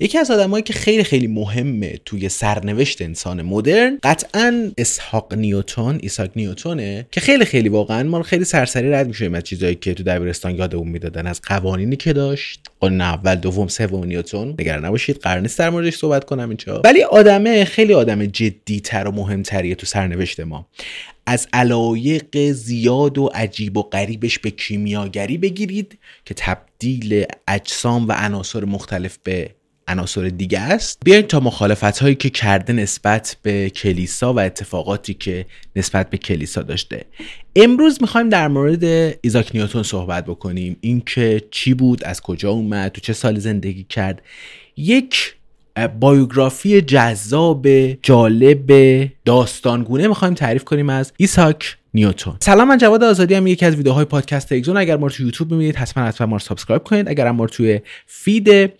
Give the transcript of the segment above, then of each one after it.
یکی از آدمایی که خیلی خیلی مهمه توی سرنوشت انسان مدرن قطعا اسحاق نیوتون ایساک نیوتونه که خیلی خیلی واقعا ما خیلی سرسری رد میشیم از چیزایی که تو دبیرستان یادمون می‌دادن از قوانینی که داشت. قانون اول دوم سوم نیوتون نگران نباشید قرار نیست در موردش صحبت کنم اینجا. ولی آدمه خیلی آدم جدیتر و مهمتریه تو سرنوشت ما. از علایق زیاد و عجیب و غریبش به کیمیاگری بگیرید که تبدیل اجسام و عناصر مختلف به عناصر دیگه است. بیاین تا مخالفت هایی که کرده نسبت به کلیسا و اتفاقاتی که نسبت به کلیسا داشته. امروز می‌خوایم در مورد ایزاک نیوتون صحبت بکنیم. اینکه چی بود از کجا اومد تو چه سالی زندگی کرد. یک بایوگرافی جذاب جالب داستانگونه می‌خوایم تعریف کنیم از ایساک نیوتون. سلام من جواد آزادی هم یکی از ویدیوهای پادکست اگزون اگر ما رو تو یوتیوب می‌بینید حتما حتما ما رو subscribe کنید. اگر ما رو توی feed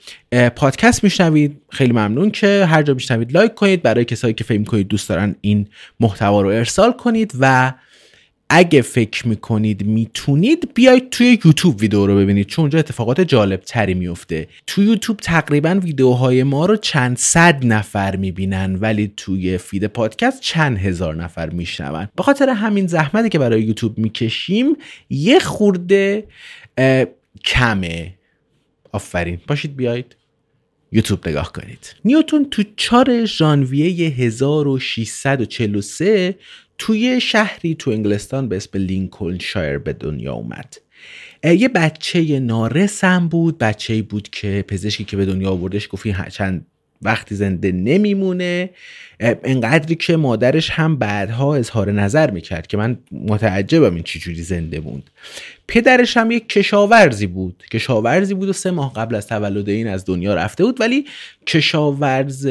پادکست میشنوید خیلی ممنون که هر جا میشنوید لایک کنید. برای کسایی که فکر کنید دوست دارن این محتوا رو ارسال کنید و اگه فکر می‌کنید می‌تونید بیاید توی یوتیوب ویدیو رو ببینید چون اونجا اتفاقات جالب تری میفته توی یوتیوب تقریبا ویدیوهای ما رو چند صد نفر می‌بینن ولی توی feed پادکست چند هزار نفر میشنون. به خاطر همین زحمتی که برای یوتیوب می‌کشیم یه خورده کمه. آفرین. باشید بیاید یوتیوب نگاه کنید. نیوتون تو 4 ژانویه 1643 توی شهری تو انگلستان به اسم لینکلن شایر به دنیا اومد. یه بچه نارس هم بود بچه بود که پزشکی که به دنیا آوردش گفت چند وقتی زنده نمیمونه. انقدری که مادرش هم بعدها اظهار نظر می‌کرد که من متعجبم این چجوری زنده بود پدرش هم یک کشاورزی بود. کشاورزی بود و سه ماه قبل از تولد این از دنیا رفته بود ولی کشاورز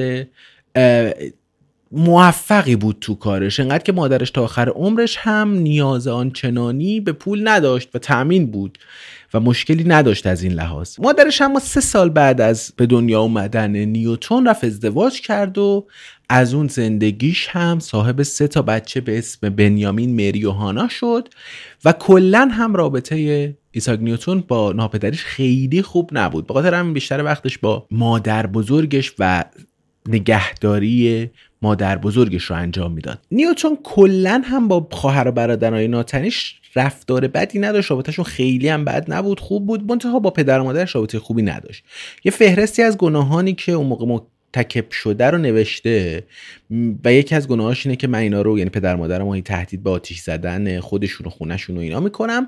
موفقی بود تو کارش. انقدر که مادرش تا آخر عمرش هم نیاز آنچنانی به پول نداشت و تأمین بود و مشکلی نداشت از این لحاظ. مادرش هم سه سال بعد از به دنیا اومدن نیوتون رفت ازدواج کرد و از اون زندگیش هم صاحب سه تا بچه به اسم بنیامین مری و هانا شد و کلا هم رابطه ایساک نیوتون با ناپدریش خیلی خوب نبود. به خاطر همین بیشتر وقتش با مادر بزرگش و نگهداری مادر بزرگش رو انجام می‌داد. نیوتون کلا هم با خواهر و برادرای ناتنیش رفتار بدی نداشت. رابطهشون خیلی هم بد نبود خوب بود. منتها با پدر و مادرش رابطه خوبی نداشت. یه فهرستی از گناهانی که اون موقع مرتکب شده رو نوشته و یکی از گناهاش اینه که من اینا رو یعنی پدر مادرم تهدید به آتیش زدن خودشون و خونشون و اینا می‌کنم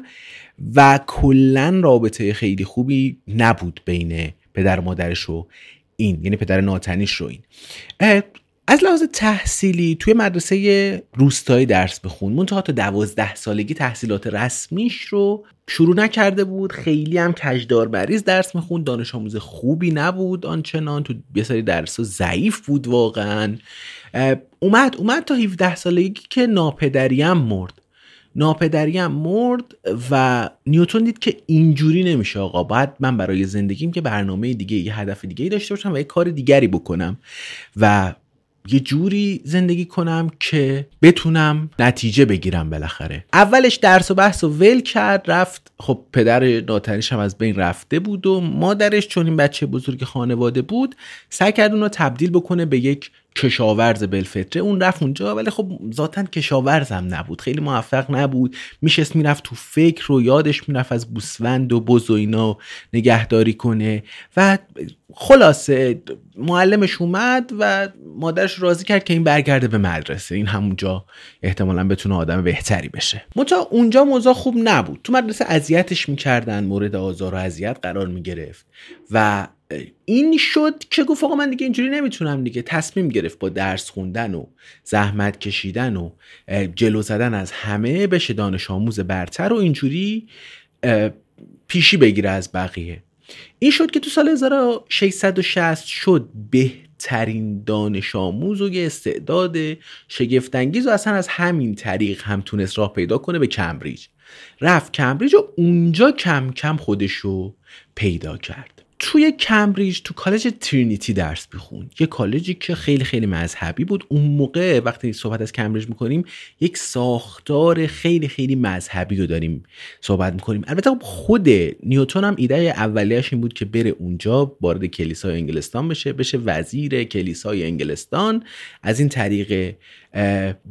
و کلا رابطه خیلی خوبی نبود بین پدر مادرش و این یعنی پدر ناتنیش رو این. از لحاظ تحصیلی توی مدرسه روستایی درس بخون. منتها تا دوازده سالگی تحصیلات رسمیش رو شروع نکرده بود. خیلی هم کجدار بریز درس می‌خوند. دانش آموز خوبی نبود آنچنان. تو یه سری درس ضعیف بود واقعا. اومد اومد تا 17 سالگی که ناپدریم مرد. ناپدریم مرد و نیوتون دید که اینجوری نمیشه آقا. باید من برای زندگیم که برنامه دیگه یه هدف دیگه داشته باشم و یه کار دیگری بکنم. و یه جوری زندگی کنم که بتونم نتیجه بگیرم بالاخره. اولش درس و بحث و ول کرد رفت. خب پدر ناتنیش هم از بین رفته بود و مادرش چون این بچه بزرگ خانواده بود سعی کرد اون رو تبدیل بکنه به یک کشاورز بلفطره. اون رفت اونجا ولی خب ذاتا کشاورزم نبود. خیلی موفق نبود. میشست می‌رفت تو فکر و یادش می‌رفت از بوسوند و بز و اینا نگهداری کنه. و خلاصه معلمش اومد و مادرش راضی کرد که این برگرده به مدرسه. این همونجا احتمالا بتونه آدم بهتری بشه. متا اونجا موضوع خوب نبود. تو مدرسه اذیتش می‌کردن مورد آزار و اذیت قرار می‌گرفت. و این شد که گفت آقا من دیگه اینجوری نمی‌تونم دیگه. تصمیم گرفت با درس خوندن و زحمت کشیدن و جلو زدن از همه بشه دانش آموز برتر و اینجوری پیشی بگیره از بقیه. این شد که تو سال 1660 شد بهترین دانش آموز و یه استعداد شگفتانگیز و اصلا از همین طریق هم تونست راه پیدا کنه به کمبریج. رفت کمبریج و اونجا کم کم خودشو پیدا کرد. توی کمبریج تو کالج ترینیتی درس بخون یه کالجی که خیلی خیلی مذهبی بود. اون موقع وقتی صحبت از کمبریج می‌کنیم یک ساختار خیلی خیلی مذهبی رو داریم صحبت می‌کنیم. البته خب خود نیوتون هم ایده اولیش این بود که بره اونجا وارد کلیسای انگلستان بشه. بشه وزیر کلیسای انگلستان. از این طریق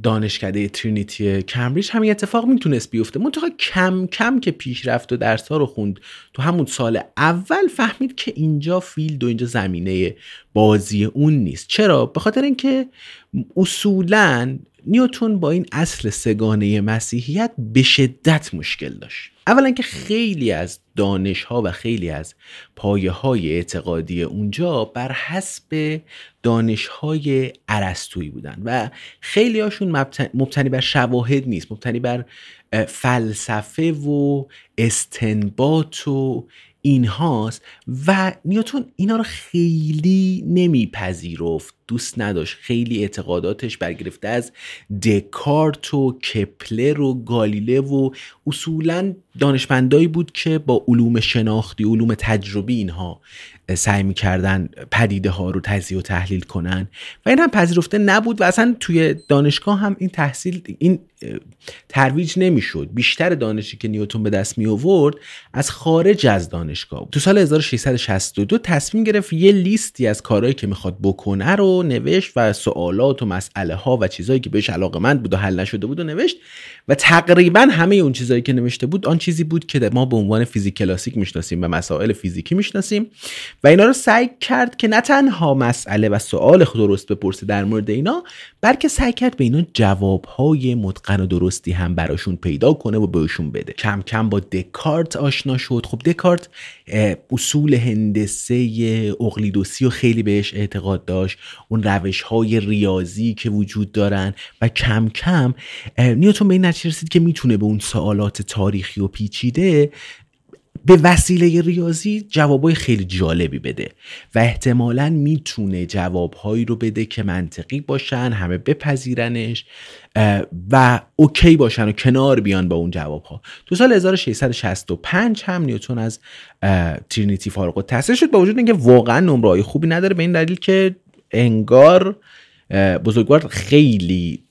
دانشکده ترینیتی کمبریج همین اتفاق می‌تونست بیفته. منتها کم کم که پیشرفت و درس ها رو خوند تو همون سال اول فهمید که اینجا field و اینجا زمینه بازی اون نیست. چرا؟ به خاطر اینکه اصولا نیوتون با این اصل سه‌گانه مسیحیت به شدت مشکل داشت. اولا که خیلی از دانش ها و خیلی از پایه های اعتقادی اونجا بر حسب دانش های بودن و خیلی هاشون مبتنی بر شواهد نیست مبتنی بر فلسفه و استنباط و اینهاست و نیوتون اینا رو خیلی نمیپذیرفت. دوست نداشت. خیلی اعتقاداتش برگرفته از دکارت و کپلر و گالیله و اصولا دانشمندایی بود که با علوم شناختی علوم تجربی اینها. سعی می‌کردن پدیده ها رو تجزیه و تحلیل کنن. و این هم پذیرفته نبود و اصلا توی دانشگاه هم این تحصیل این ترویج نمی‌شد. بیشتر دانشی که نیوتون به دست می آورد از خارج از دانشگاه تو سال 1662 تصمیم گرفت یه لیستی از کارهایی که می‌خواد بکنه رو نوشت و سوالات و مسئله ها و چیزهایی که بهش علاقمند بود و حل نشده بود و نوشت. و تقریبا همه اون چیزهایی که نوشته بود آن چیزی بود که ما به عنوان فیزیک کلاسیک می‌شناسیم و مسائل فیزیکی می‌شناسیم. و اینا رو سعی کرد که نه تنها مسئله و سوال درست بپرسه در مورد اینا بلکه سعی کرد به اینا جوابهای متقن و درستی هم براشون پیدا کنه و بهشون بده. کم کم با دکارت آشنا شد. خب دکارت اصول هندسه اقلیدوسی و خیلی بهش اعتقاد داشت. اون روش های ریاضی که وجود دارن و کم کم نیوتون به این نتیجه رسید که می‌تونه به اون سوالات تاریخی و پیچیده به وسیله ریاضی جوابای خیلی جالبی بده و احتمالا می‌تونه جوابهایی رو بده که منطقی باشن همه بپذیرنش و اوکی باشن و کنار بیان با اون جوابها. تو سال 1665 هم نیوتون از ترینیتی فارغ التحصیل شد با وجود اینکه واقعا نمره خوبی نداره به این دلیل که انگار بزرگوار خیلی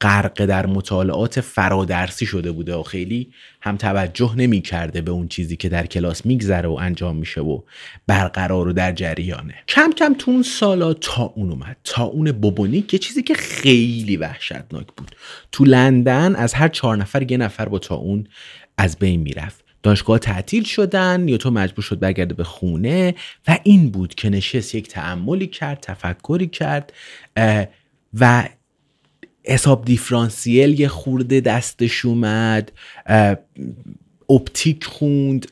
غرق در مطالعات فرادرسی شده بوده و خیلی هم توجه نمی کرده به اون چیزی که در کلاس میگذره و انجام میشه و برقرار و در جریانه. کم کم تو اون سالا تا اون اومد. تا اون بوبونیک یه چیزی که خیلی وحشتناک بود. تو لندن از هر چهار نفر یه نفر با تا اون از بین می‌رفت. دانشگاه تعطیل شدن یا تو مجبور شد برگرده به خونه و این بود که نشست یک تعملی کرد تفکری کرد و حساب دیفرانسیل یه خورده دستش اومد اپتیک خوند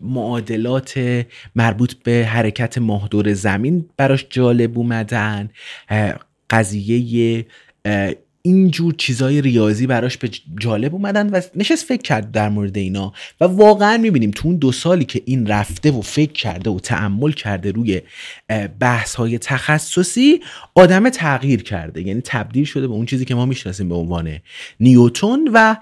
معادلات مربوط به حرکت ماهدور زمین براش جالب اومدن قضیه اینجور چیزای ریاضی براش به جالب اومدن و نشست فکر کرد در مورد اینا و واقعا می‌بینیم تو اون دو سالی که این رفته و فکر کرده و تعمل کرده روی بحث های تخصصی آدم تغییر کرده. یعنی تبدیل شده به اون چیزی که ما می‌شناسیم به عنوان نیوتون و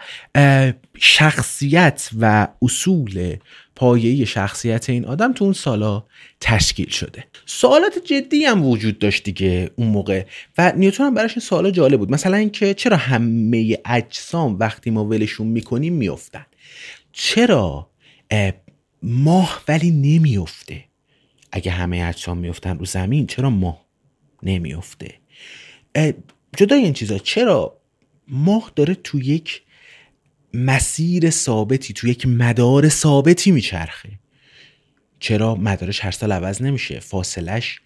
شخصیت و اصول پایه‌ای شخصیت این آدم تو اون سالا تشکیل شده. سوالات جدی هم وجود داشت دیگه اون موقع و نیوتن هم براش این جالب بود. مثلا اینکه چرا همه اجسام وقتی ما ولشون می‌کنیم میافتن؟ چرا ماه ولی نمیفته اگه همه اجسام میفتن رو زمین چرا ماه نمیفته جدای این چیزا چرا ماه داره تو یک مسیر ثابتی تو یک مدار ثابتی میچرخه. چرا مدارش هر سال عوض نمیشه؟ فاصلش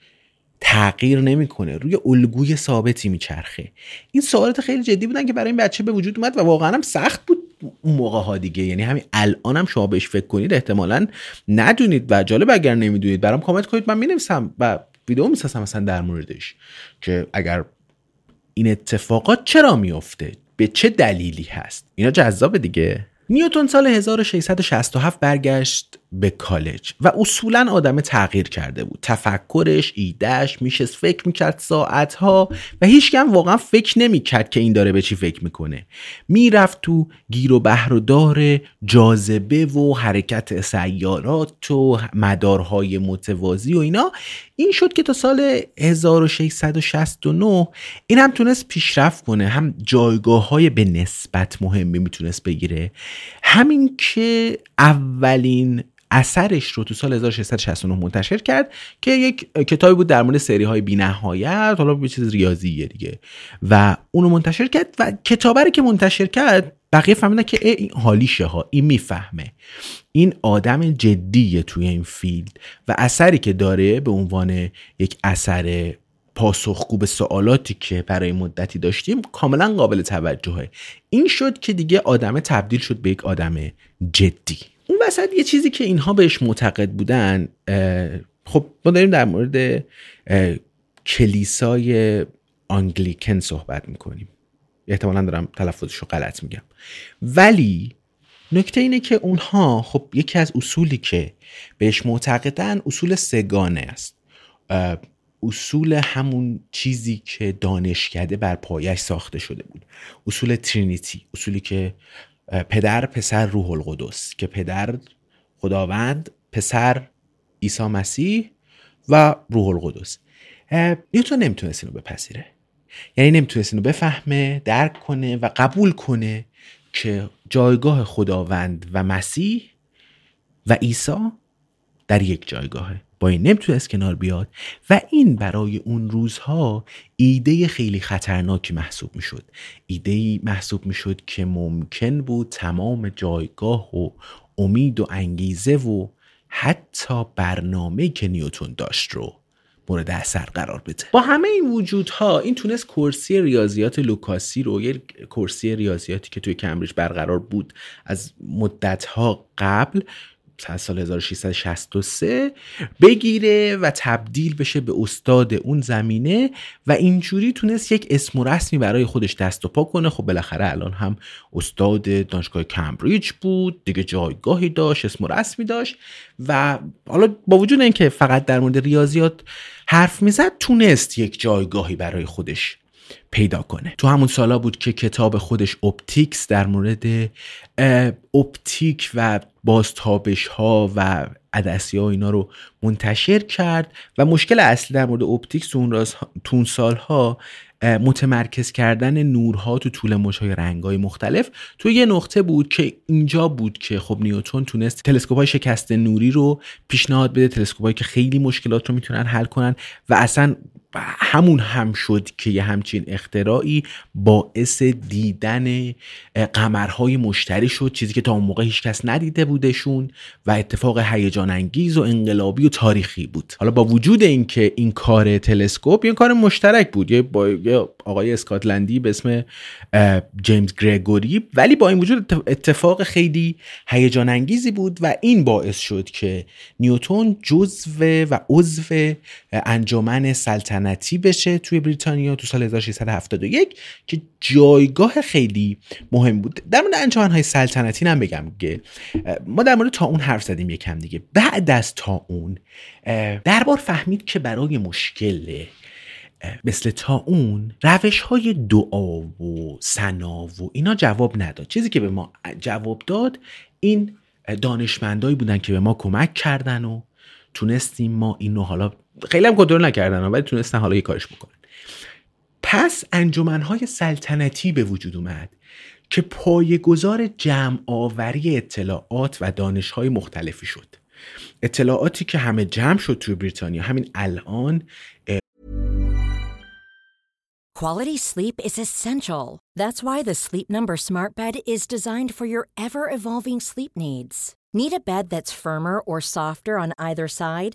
تغییر نمی‌کنه. روی الگوی ثابتی میچرخه. این سوالات خیلی جدی بودن که برای این بچه به وجود اومد و واقعا هم سخت بود اون موقع ها دیگه. یعنی همین الان هم شما بهش فکر کنید احتمالا ندونید و جالب اگر نمی‌دونید برام کامنت کنید. من می‌نویسم و ویدیو می‌سازم مثلا در موردش که اگر این اتفاقات چرا میفته به چه دلیلی هست؟ اینا جذاب دیگه. نیوتون سال 1667 برگشت به کالج. و اصولا آدم تغییر کرده بود. تفکرش ایدهش میشه فکر می‌کرد ساعتها و هیچ واقعا فکر نمی‌کرد که این داره به چی فکر می‌کنه. می‌رفت تو گیر و بحر و دار جاذبه و حرکت سیارات و مدارهای متوازی و اینا. این شد که تا سال 1669 این هم تونست پیشرفت کنه. هم جایگاه های به نسبت مهمی می‌تونست بگیره. همین که اولین اثرش رو تو سال 1669 منتشر کرد که یک کتابی بود در مورد سری های بینهایت حالا به چیز ریاضیه دیگه. و اونو منتشر کرد و کتابه که منتشر کرد بقیه فهمیدن که این حالیشه ها این می‌فهمه. این آدم جدیه توی این فیلد و اثری که داره به عنوان یک اثر پاسخگو به سوالاتی که برای مدتی داشتیم کاملا قابل توجهه. این شد که دیگه آدم تبدیل شد به یک آدم جدی. اون وسط یه چیزی که اینها بهش معتقد بودن خب ما داریم در مورد کلیسای آنگلیکن صحبت می‌کنیم. احتمالا دارم تلفظش رو غلط میگم. ولی نکته اینه که اونها خب یکی از اصولی که بهش معتقدن اصول سگانه است. اصول همون چیزی که دانشکده بر پایش ساخته شده بود. اصول ترینیتی اصولی که پدر پسر روح القدس که پدر خداوند پسر عیسی مسیح و روح القدس. نیوتون نمی‌تونست اینو بپذیره. یعنی نمی‌تونست اینو بفهمه درک کنه و قبول کنه که جایگاه خداوند و مسیح و عیسی در یک جایگاهه. با این نمی‌تونست کنار بیاد و این برای اون روزها ایده خیلی خطرناکی محسوب می‌شد. ایده محسوب می‌شد که ممکن بود تمام جایگاه و امید و انگیزه و حتی برنامه که نیوتون داشت رو مورد اثر قرار بده. با همه این وجودها این تونست کرسی ریاضیات لوکاسی رو یه کرسی ریاضیاتی که توی کمبریج برقرار بود از مدتها قبل سال 1663 بگیره و تبدیل بشه به استاد اون زمینه و اینجوری تونست یک اسم و رسمی برای خودش دست و پا کنه. خب بالاخره الان هم استاد دانشگاه کمبریج بود دیگه جایگاهی داشت اسم و رسمی داشت و حالا با وجود اینکه فقط در مورد ریاضیات حرف می‌زد تونست یک جایگاهی برای خودش پیدا کنه. تو همون سالا بود که کتاب خودش Opticks در مورد اپتیک و بازتابش ها و عدسی ها اینا رو منتشر کرد و مشکل اصلی در مورد Opticks تو اون, سالها متمرکز کردن نورها تو طول موجهای رنگهای مختلف. تو یه نقطه بود که اینجا بود که خب نیوتون تونست تلسکوپ های شکست نوری رو پیشنهاد بده تلسکوپ که خیلی مشکلات رو می‌تونن حل کنن و اصلا همون هم شد که یه همچین اختراعی باعث دیدن قمرهای مشتری شد چیزی که تا اون موقع هیچکس ندیده بودشون و اتفاق هیجان انگیز و انقلابی و تاریخی بود. حالا با وجود اینکه این کار تلسکوپ یه کار مشترک بود یه با یه آقای اسکاتلندی به اسم جیمز گرگوری ولی با این وجود اتفاق خیلی هیجان انگیزی بود و این باعث شد که نیوتون جزو و عضو انجمن سلطنتی بشه توی بریتانیا تو سال 1671 که جایگاه خیلی مهم بود. در مورد انجمن های سلطنتی نم بگم که ما در مورد تا اون حرف زدیم یکم دیگه. بعد از تا اون دربار فهمید که برای مشکل مثل تا اون روش های دعا و سنا و اینا جواب نداد. چیزی که به ما جواب داد این دانشمندایی بودن که به ما کمک کردن و تونستیم ما اینو حالا خیلی هم کنترل نکردن ولی تونستن حالا یه کارش بکنن پس انجمنهای سلطنتی به وجود اومد که پایگذار جمع آوری اطلاعات و دانشهای مختلفی شد اطلاعاتی که همه جمع شد توی بریتانیا همین الان Quality sleep is essential. That's why the Sleep Number Smart Bed is designed for your ever evolving sleep needs. Need a bed that's firmer or softer on either side?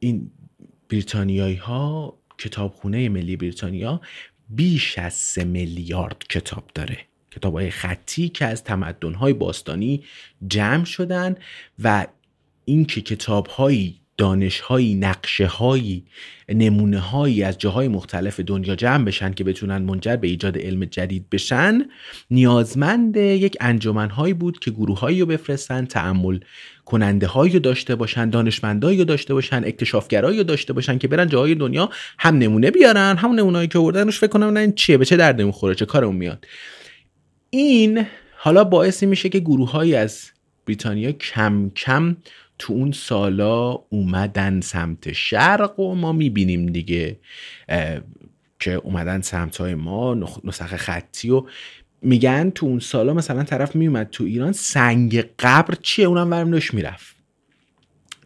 این بریتانیایی ها کتابخونه ملی بریتانیا بیش از سه میلیارد کتاب داره. کتاب های خطی که از تمدن های باستانی جمع شدن و اینکه کتاب هایی دانش هایی نقشه هایی نمونه هایی از جاهای مختلف دنیا جمع بشن که بتونن منجر به ایجاد علم جدید بشن نیازمند یک انجمن هایی بود که گروه هایی رو بفرستن تعمل کننده هایی رو داشته باشن دانشمندایی رو داشته باشن اکتشافگرایی رو داشته باشن که برن جاهای دنیا هم نمونه بیارن همون نمونهایی که آوردنش فکر کنم این چیه به چه درد می‌خوره چه کارمون میاد. این حالا باعثی میشه که گروههایی از بریتانیا کم کم تو اون سالا اومدن سمت شرق و ما می‌بینیم دیگه که اومدن سمت های ما نسخه خطی و میگن تو اون سالا مثلا طرف میومد تو ایران سنگ قبر چیه؟ اونم ورم داشت می‌رفت.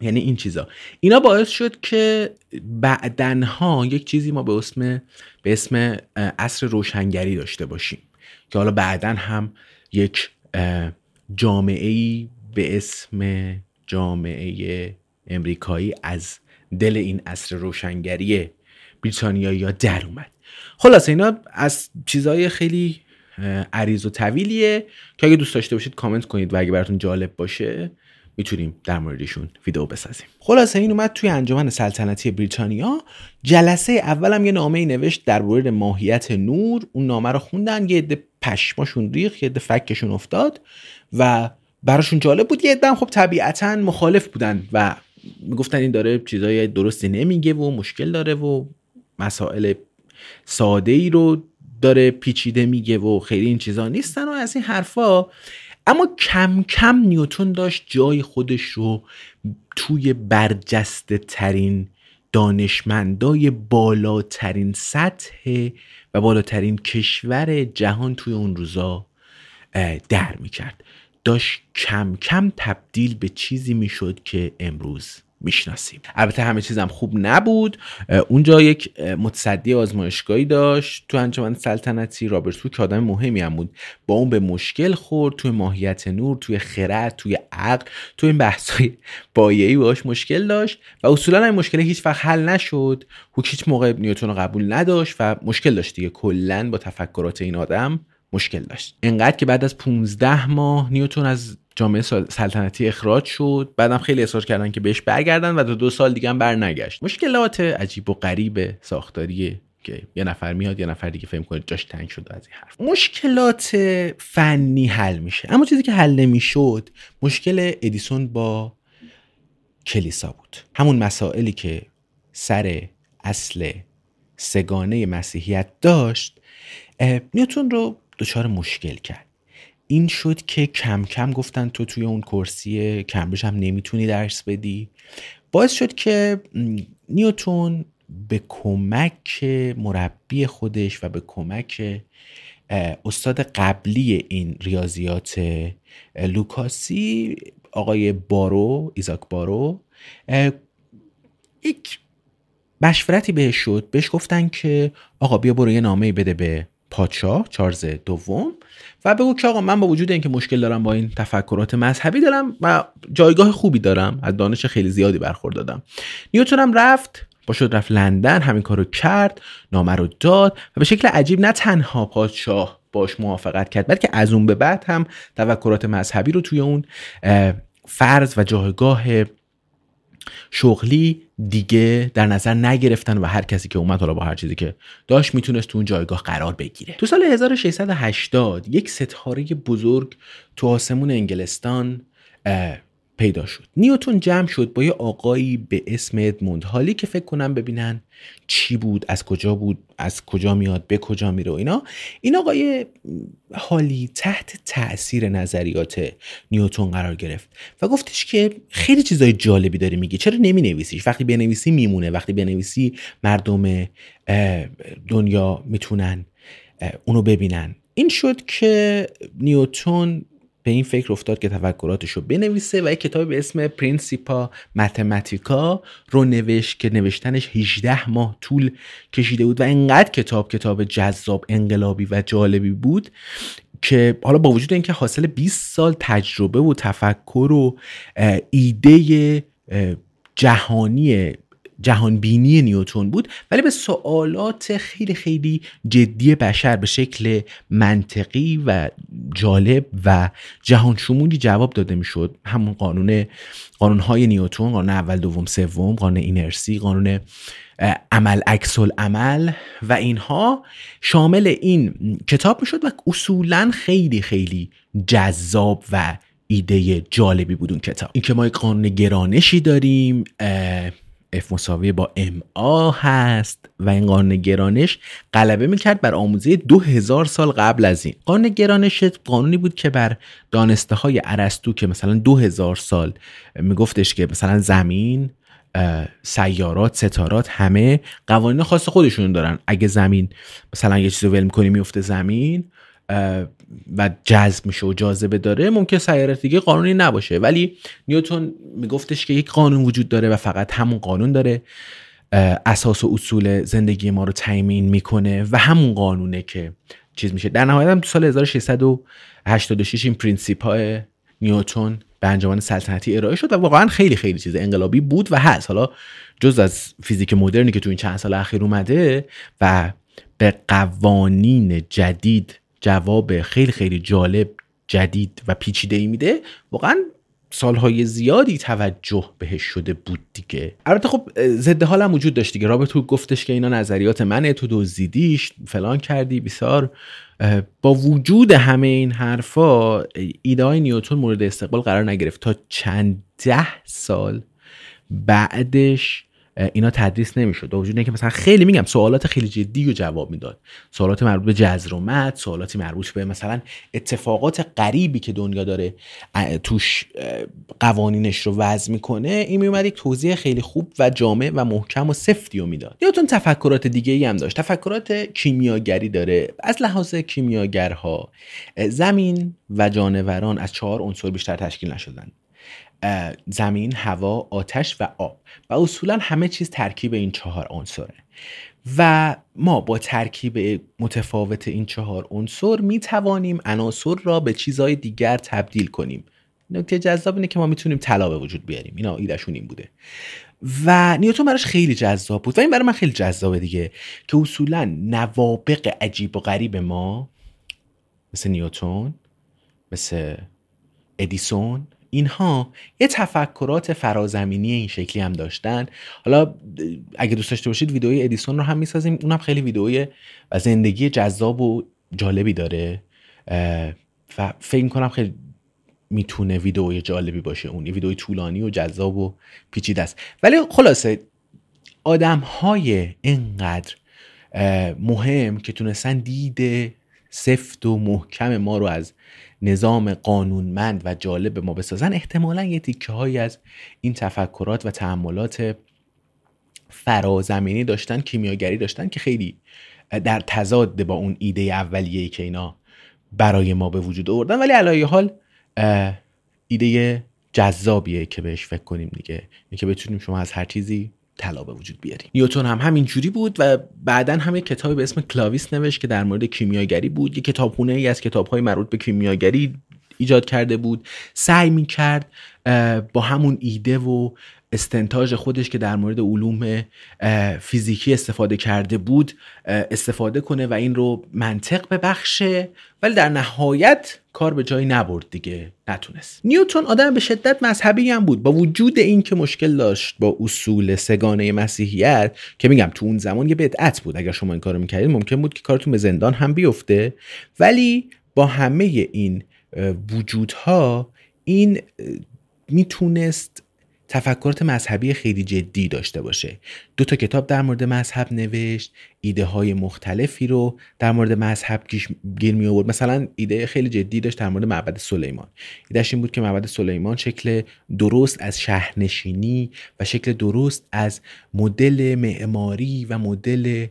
یعنی این چیزا. اینا باعث شد که بعدنها یک چیزی ما به اسم به اسم عصر روشنگری داشته باشیم. که حالا بعدا هم یک جامعه ای به اسم جامعه امریکایی از دل این عصر روشنگری بریتانیایی یا در اومد. خلاصه اینا از چیزهای خیلی عریض و طویلیه. که اگه دوست داشته باشید کامنت کنید و اگه براتون جالب باشه می‌تونیم در موردشون ویدیو بسازیم. خلاصه این اومد توی انجمن سلطنتی بریتانیا. جلسه اولم یه نامه ای نوشت در مورد ماهیت نور. اون نامه رو خوندن یه عده پشماشون ریخ یه عده فکشون افتاد و براشون جالب بود. یه عده خب طبیعتا مخالف بودن و می‌گفتن این داره چیزای درستی نمیگه و مشکل داره و مسائل ساده ای رو داره پیچیده میگه و خیلی این چیزا نیستن و از این حرفا. اما کم کم نیوتون داشت جای خودش رو توی برجسته ترین دانشمندای بالاترین سطح و بالاترین کشور جهان توی اون روزا در می‌کرد. داشت کم کم تبدیل به چیزی می‌شد که امروز می‌شناسیم. البته همه چیزم خوب نبود. اونجا یک متصدی آزمایشگاهی داشت تو انجمن سلطنتی. رابرت که آدم مهمی هم بود. با اون به مشکل خورد توی ماهیت نور توی خرد توی عقل توی این بحثای بایعی باش مشکل داشت و اصولا این مشکل هیچ وقت حل نشد. هوک هیچ موقع نیوتون رو قبول نداشت و مشکل داشت دیگه. کلا با تفکرات این آدم مشکل داشت. انقدر که بعد از 15 ماه نیوتون از جامعه سلطنتی اخراج شد بعدم خیلی اصرار کردن که بهش برگردن و تا دو سال دیگه هم بر نگشت مشکلات عجیب و غریب ساختاری که یه نفر میاد یه نفر دیگه فهم کنه جاش تنگ شده از این حرف. مشکلات فنی حل میشه. اما چیزی که حل نمی‌شد مشکل ادیسون با کلیسا بود. همون مسائلی که سر اصل سگانه مسیحیت داشت نیوتون رو دچار مشکل کرد. این شد که کم کم گفتن تو توی اون کرسی کمبریج هم نمی‌تونی درس بدی. باعث شد که نیوتون به کمک مربی خودش و به کمک استاد قبلی این ریاضیات لوکاسی آقای بارو ایزاک بارو یک مشورتی بهش شد. بهش گفتن که آقا بیا برو یه نامه بده به پادشاه چارلز دوم. و بگو که آقا من با وجود اینکه مشکل دارم با این تفکرات مذهبی دارم و جایگاه خوبی دارم از دانش خیلی زیادی برخوردادم نیوتون هم رفت با شد رفت لندن همین کارو کرد نامه رو داد و به شکل عجیب نه تنها پادشاه باش موافقت کرد بلکه از اون به بعد هم تفکرات مذهبی رو توی اون فرض و جایگاه شغلی دیگه در نظر نگرفتن و هر کسی که اومد حالا با هر چیزی که داشت می‌تونست تو اون جایگاه قرار بگیره. تو سال 1680 یک ستاره بزرگ تو آسمون انگلستان پیدا شد. نیوتون جمع شد با یه آقایی به اسم ادموند حالی که فکر کنم ببینن چی بود از کجا بود از کجا میاد به کجا میره و اینا. این آقای حالی تحت تاثیر نظریات نیوتون قرار گرفت و گفتش که خیلی چیزای جالبی داری میگی. چرا نمی نویسیش وقتی بنویسی میمونه وقتی بنویسی مردم دنیا می‌تونن اونو ببینن. این شد که نیوتون به این فکر افتاد که تفکراتش رو بنویسه و یک کتاب به اسم پرینسیپا متماتیکا رو نوشت که نوشتنش 18 ماه طول کشیده بود و اینقدر کتاب کتاب جذاب انقلابی و جالبی بود که حالا با وجود اینکه حاصل 20 سال تجربه و تفکر و ایده جهانی جهانبینی نیوتون بود ولی به سوالات خیلی خیلی جدی بشر به شکل منطقی و جالب و جهان شمولی جواب داده می‌شد. همون قانون قانون های نیوتون قانون اول دوم سوم قانون اینرسی قانون عمل عکس عمل و اینها شامل این کتاب می‌شد و اصولا خیلی خیلی جذاب و ایده جالبی بود اون کتاب. اینکه ما یک قانون گرانشی داریم F مساوی با MA هست و این قانون گرانش غلبه می‌کرد بر آموزه دو هزار سال قبل از این. قانون گرانش قانونی بود که بر دانسته های عرستو که مثلا دو هزار سال میگفتش که مثلا زمین سیارات ستارات همه قوانین خاص خودشون دارن. اگه زمین مثلا یه چیزی ول می‌کنی میفته زمین. و جذب میشه و جاذبه داره ممکن سیارات دیگه قانونی نباشه. ولی نیوتون میگفتش که یک قانون وجود داره و فقط همون قانون داره. اساس و اصول زندگی ما رو تعیین می‌کنه و همون قانونه که چیز میشه. در نهایت هم تو سال 1686 این پرینسیپ های نیوتون به انجمن سلطنتی ارائه شد و واقعا خیلی خیلی چیز انقلابی بود و هست. حالا جز از فیزیک مدرنی که تو این چند سال اخیر اومده و به قوانین جدید جواب خیلی خیلی جالب جدید و پیچیده ای میده. واقعا سالهای زیادی توجه بهش شده بود دیگه. البته خب ضد حال هم وجود داشت دیگه. رابط تو گفتش که اینا نظریات منه تو دزدیدیش فلان کردی بسیار با وجود همه این حرفا ایده های نیوتون مورد استقبال قرار نگرفت. تا چند ده سال بعدش اینا تدریس نمی‌شد. با وجود اینکه مثلا خیلی میگم سوالات خیلی جدی و جواب می‌داد. سوالات مربوط به جذر و مد سوالاتی مربوط به مثلا اتفاقات غریبی که دنیا داره توش قوانینش رو وضع می‌کنه این میومد یک توضیح خیلی خوب و جامع و محکم و سفتی رو می‌داد. یادتون تفکرات دیگه ای هم داشت. تفکرات کیمیاگری داره. از لحاظ کیمیاگرها زمین و جانوران از چهار عنصر بیشتر تشکیل نشدن. زمین، هوا، آتش و آب. و اصولا همه چیز ترکیب این چهار عنصره. و ما با ترکیب متفاوت این چهار عنصر می توانیم عناصر را به چیزهای دیگر تبدیل کنیم. نکته جذاب اینه که ما می‌تونیم طلا به وجود بیاریم. اینا ایدهشون این بوده. و نیوتون براش خیلی جذاب بود. و این برای من خیلی جذابه دیگه که اصولا نوابق عجیب و غریب ما مثل نیوتون مثل ادیسون اینها یه تفکرات فرازمینی این شکلی هم داشتن. حالا اگه دوست داشته باشید ویدئوی ادیسون رو هم می‌سازیم. اونم خیلی ویدئوی و زندگی جذاب و جالبی داره. و فکر کنم خیلی می‌تونه ویدئوی جالبی باشه. اون ویدئوی طولانی و جذاب و پیچیده است. ولی خلاصه آدم های اینقدر مهم که تونستن دید سفت و محکم ما رو از نظام قانونمند و جالب ما بسازن احتمالا یه تیکه هایی از این تفکرات و تحملات فرازمینی داشتن کیمیاگری داشتن که خیلی در تضاد با اون ایده اولیه‌ای که اینا برای ما به وجود آوردن. ولی علایه حال ایده جذابیه که بهش فکر کنیم دیگه. که بتونیم شما از هر چیزی طلا به وجود بیاریم. نیوتون هم همین جوری بود و بعدا هم یک کتابی به اسم کلاویس نوشت که در مورد کیمیاگری بود. یک کتابخونه ای از کتابهای مربوط به کیمیاگری ایجاد کرده بود. سعی می کرد با همون ایده و استنتاج خودش که در مورد علوم فیزیکی استفاده کرده بود استفاده کنه و این رو منطق ببخشه ولی در نهایت کار به جایی نبرد دیگه نتونست. نیوتون آدم به شدت مذهبی هم بود. با وجود اینکه مشکل داشت با اصول سگانه مسیحیت که میگم تو اون زمان یه بدعت بود. اگر شما این کارو می‌کردید ممکن بود که کارتون به زندان هم بیفته. ولی با همه این وجودها این می‌تونست تفکرات مذهبی خیلی جدی داشته باشه. دو تا کتاب در مورد مذهب نوشت ایده های مختلفی رو در مورد مذهب گیر می آورد مثلا ایده خیلی جدی داشت در مورد معبد سلیمان. ایدهش این بود که معبد سلیمان شکل درست از شهرنشینی و شکل درست از مدل معماری و مدل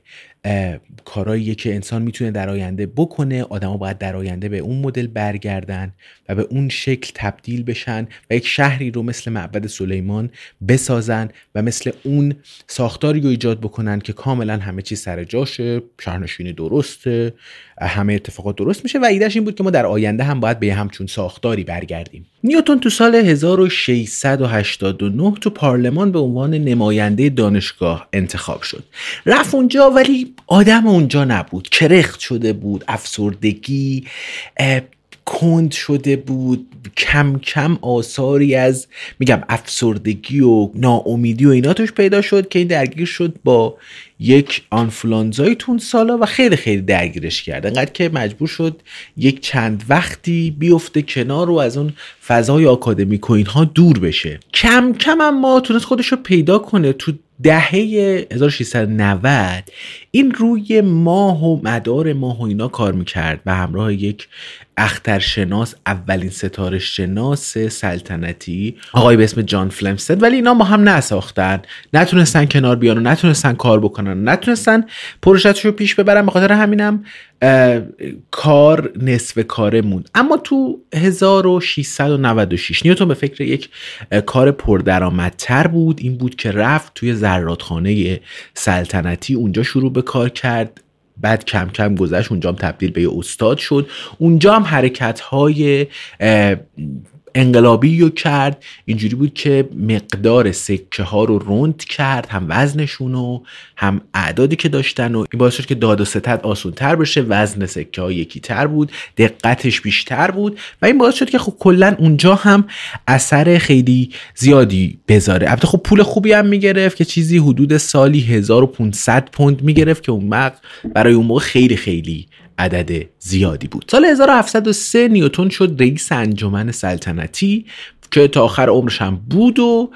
کارایی که انسان می‌تونه در آینده بکنه آدما باید در آینده به اون مدل برگردن و به اون شکل تبدیل بشن و یک شهری رو مثل معبد سلیمان بسازن و مثل اون ساختاری رو ایجاد بکنن که کاملا همه چیز سر جاشه شهرنشینی درسته همه اتفاقات درست میشه و ایدهش این بود که ما در آینده هم باید به همچون ساختاری برگردیم. نیوتون تو سال 1689 تو پارلمان به عنوان نماینده دانشگاه انتخاب شد. رفت اونجا ولی آدم اونجا نبود. کرخت شده بود افسردگی کند شده بود. کم کم آثاری از میگم افسردگی و ناامیدی و اینا توش پیدا شد که این درگیر شد با یک آنفلانزای تون سالا و خیلی خیلی درگیرش کرد. انقدر که مجبور شد یک چند وقتی بیفته کنار و از اون فضای آکادمیک و اینها دور بشه. کم کم اما تونست خودش رو پیدا کنه. تو دهه 1690 این روی ماه و مدار ماه و اینا کار می‌کرد و همراه یک اخترشناس اولین ستاره شناس سلطنتی آقای به اسم جان فلمستد. ولی اینا ما هم نساختن. نتونستن کنار بیان و نتونستن کار بکنن نتونستن پروژهش رو پیش ببرن. به خاطر همینم کار نصف کاره موند اما تو 1696 نیوتون به فکر یک کار پردرآمدتر بود. این بود که رفت توی زرادخانه سلطنتی. اونجا شروع به کار کرد. بعد کم کم گذشت اونجا هم تبدیل به یه استاد شد. اونجا هم حرکت های انقلابی رو کرد. اینجوری بود که مقدار سکه ها رو رند کرد هم وزنشون و هم اعدادی که داشتن و این باعث شد که داد و ستد آسون تر بشه وزن سکه ها یکی تر بود دقتش بیشتر بود و این باعث شد که خب کلا اونجا هم اثر خیلی زیادی بذاره. البته خب پول خوبی هم می‌گرفت که چیزی حدود سالی 1500 پوند می‌گرفت که اون موقع برای اون موقع خیلی خیلی عدد زیادی بود. سال 1703 نیوتون شد رئیس انجمن سلطنتی که تا آخر عمرش هم بود و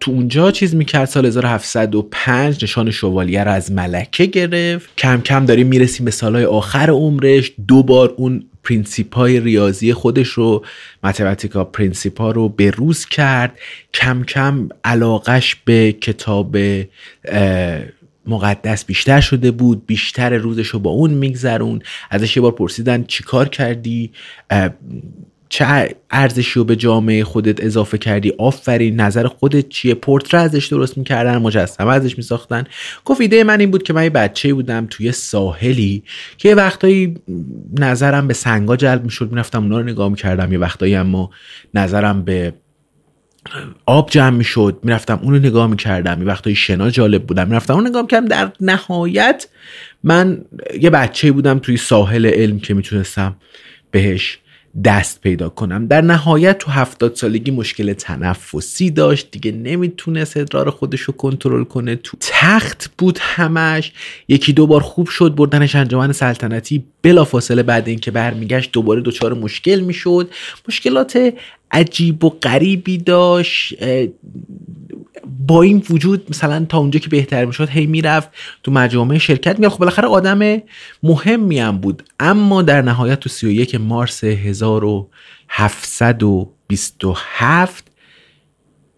تو اونجا چیز می‌کرد. سال 1705 نشان شوالیه رو از ملکه گرفت. کم کم داریم می‌رسیم به سالهای آخر عمرش. دو بار اون پرینسیپای ریاضی خودش رو متمتیکا پرینسیپا رو به روز کرد. کم کم علاقش به کتاب مقدس بیشتر شده بود بیشتر روزش رو با اون میگذرون. ازش یه بار پرسیدن چیکار کردی؟ چه ارزشی رو به جامعه خودت اضافه کردی؟ آفرین نظر خودت چیه؟ پورتره ازش درست می‌کردن مجسمه ازش میساختن. گفت ایده من این بود که من یه بچه بودم توی ساحلی که یه وقتایی نظرم به سنگا جلب می‌شد می‌رفتم اونا رو نگاه می‌کردم. یه وقتایی اما نظرم به آب جمع می‌شد می‌رفتم اونو نگاه می‌کردم یه وقتایی شنا جالب بودم. می‌رفتم اون نگاه می‌کردم در نهایت من یه بچه بودم توی ساحل علم که می‌تونستم بهش دست پیدا کنم. در نهایت تو هفتاد سالگی مشکل تنفسی داشت دیگه نمی‌تونست ادرار خودش رو کنترل کنه. تو تخت بود همش یکی دو بار خوب شد بردنش انجمن سلطنتی بلافاصله بعد اینکه برمیگشت دوباره دچار مشکل می‌شد. مشکلات عجیب و غریبی داشت با این وجود مثلا تا اونجا که بهتر می‌شد هی می‌رفت تو مجامع شرکت میگه خب بالاخره آدم مهمی هم بود. اما در نهایت تو 31 مارس 1727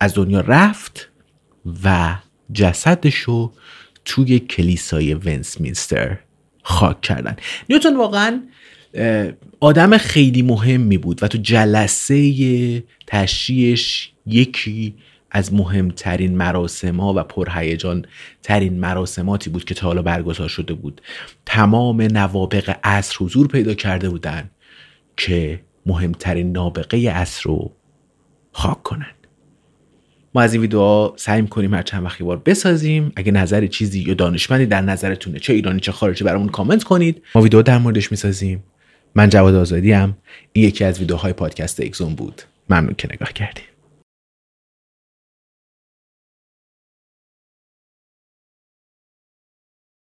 از دنیا رفت و جسدشو توی کلیسای ونسمینستر خاک کردن. نیوتن واقعا آدم خیلی مهمی بود و تو جلسه تشریعش یکی از مهمترین مراسم ها و پرهیجان ترین مراسماتی بود که تا حالا برگزار شده بود. تمام نوابق عصر حضور پیدا کرده بودن که مهمترین نابغه عصر رو خاک کنند ما از این ویدیوها سعی کنیم هر چند وقتی بار بسازیم. اگه نظر چیزی یا دانشمندی در نظرتونه چه ایرانی چه خارجی برامون کامنت کنید. ما ویدیو در موردش می‌سازیم. من جواد آزادی ام. این یکی از ویدیوهای پادکست اکزون بود. ممنون که نگاه کردید.